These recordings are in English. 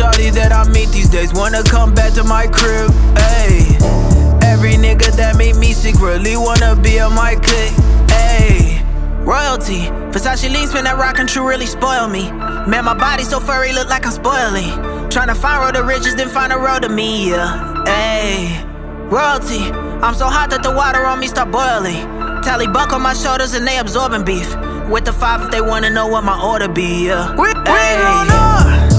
Shawty that I meet these days wanna come back to my crib. Ayy. Every nigga that made me secretly wanna be on my clique. Ayy. Royalty. Versace lean spin that Rok and true really spoil me. Man, my body so furry, look like I'm spoiling. Tryna find road to riches, then find a road to me, yeah. Ayy. Royalty. I'm so hot that the water on me start boiling. Talli BUKK on my shoulders and they absorbing beef. With the five if they wanna know what my order be, yeah. We, we.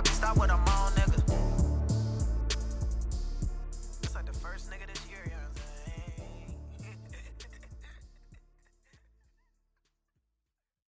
I stop what I'm on